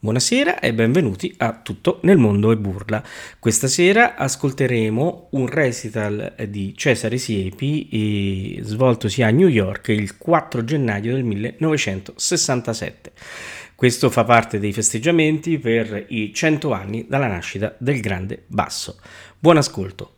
Buonasera e benvenuti a Tutto nel mondo e burla. Questa sera ascolteremo un recital di Cesare Siepi eh, svoltosi a New York il 4 gennaio del 1967. Questo fa parte dei festeggiamenti per i 100 anni dalla nascita del grande basso. Buon ascolto.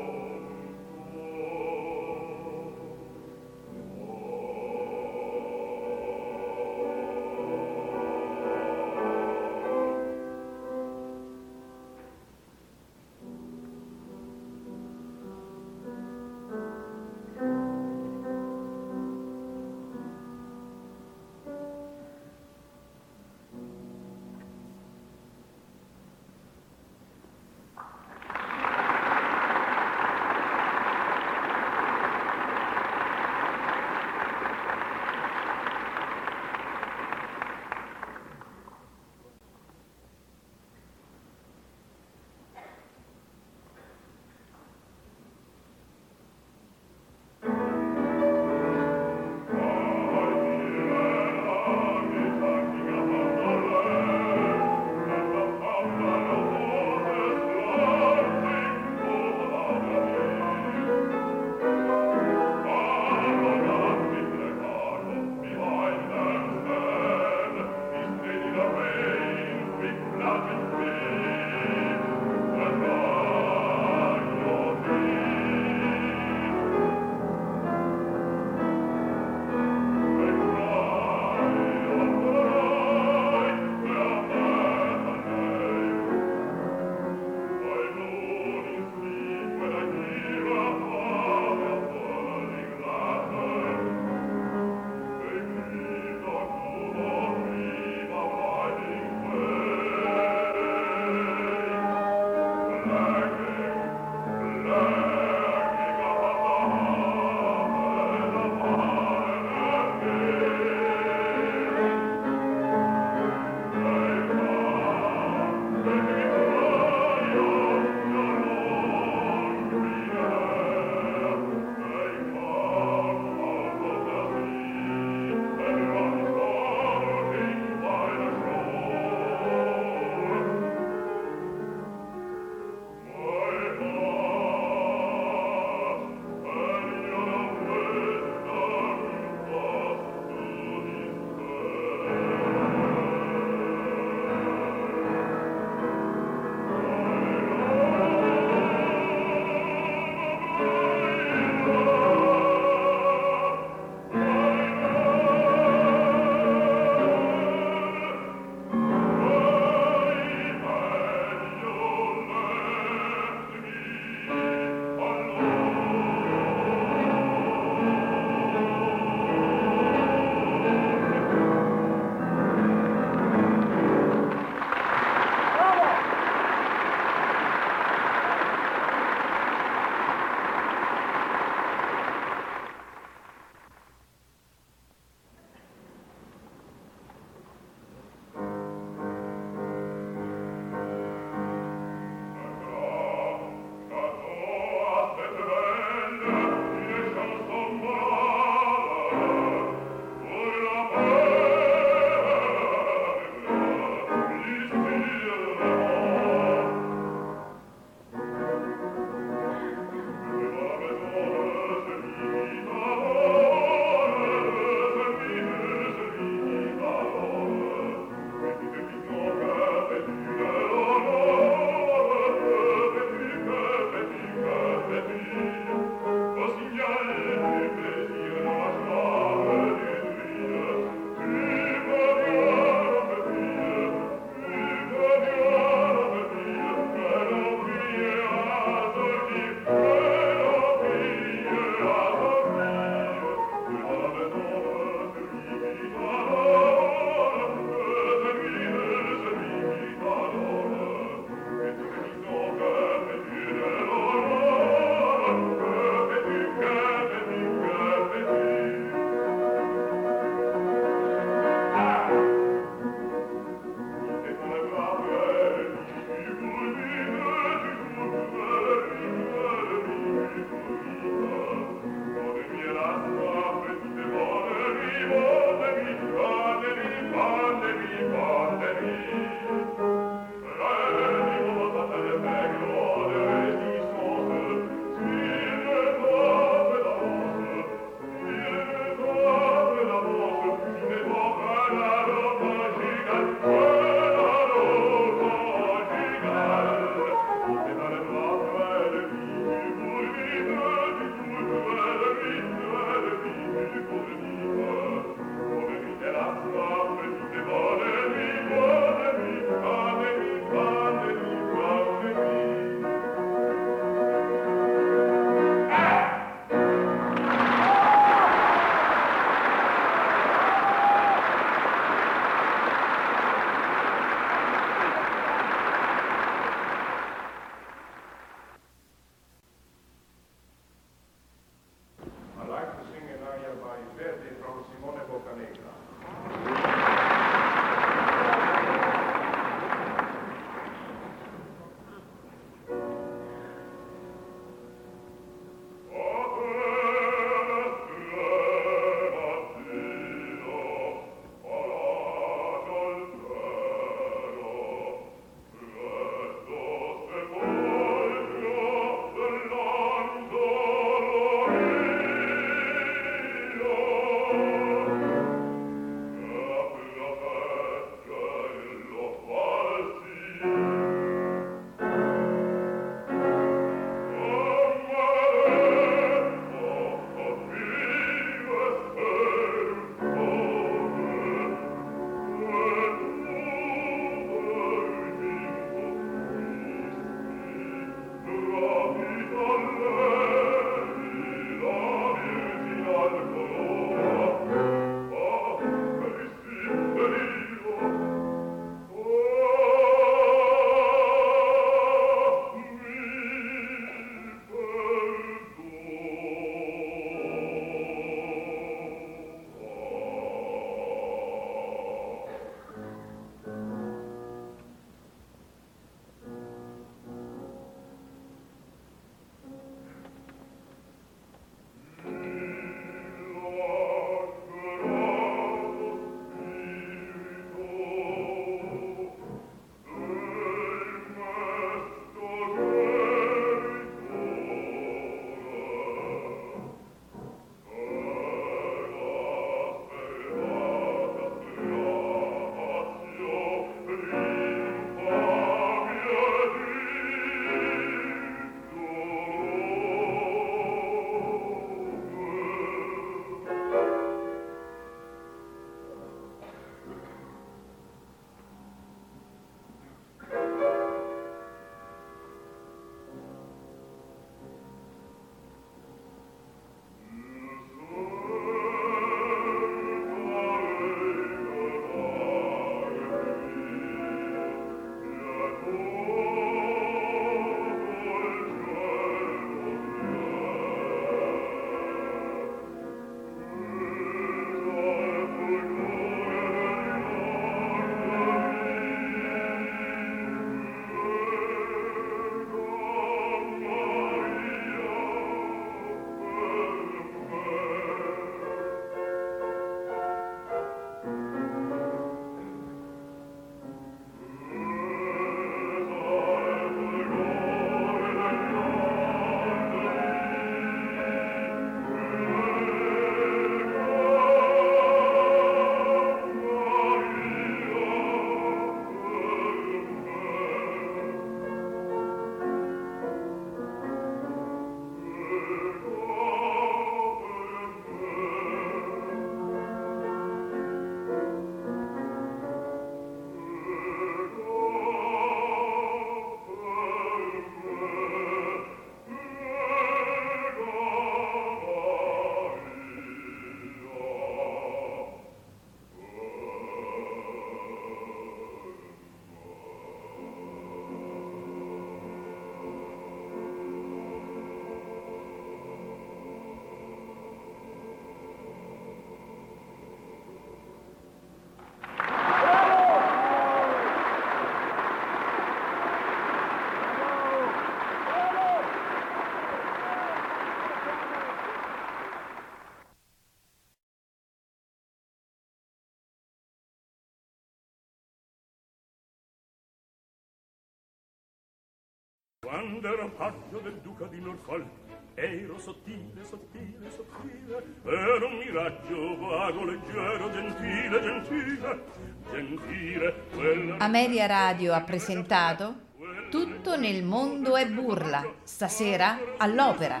quando ero paggio del duca di Norfolk ero sottile, sottile, sottile ero un miraggio vago, leggero, gentile, gentile gentile quella... Ameria Radio ha presentato Tutto nel mondo è burla stasera all'opera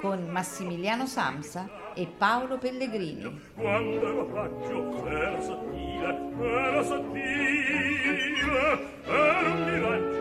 con Massimiliano Samsa e Paolo Pellegrini. Quando lo faccio, era sottile, era sottile, era un miraggio.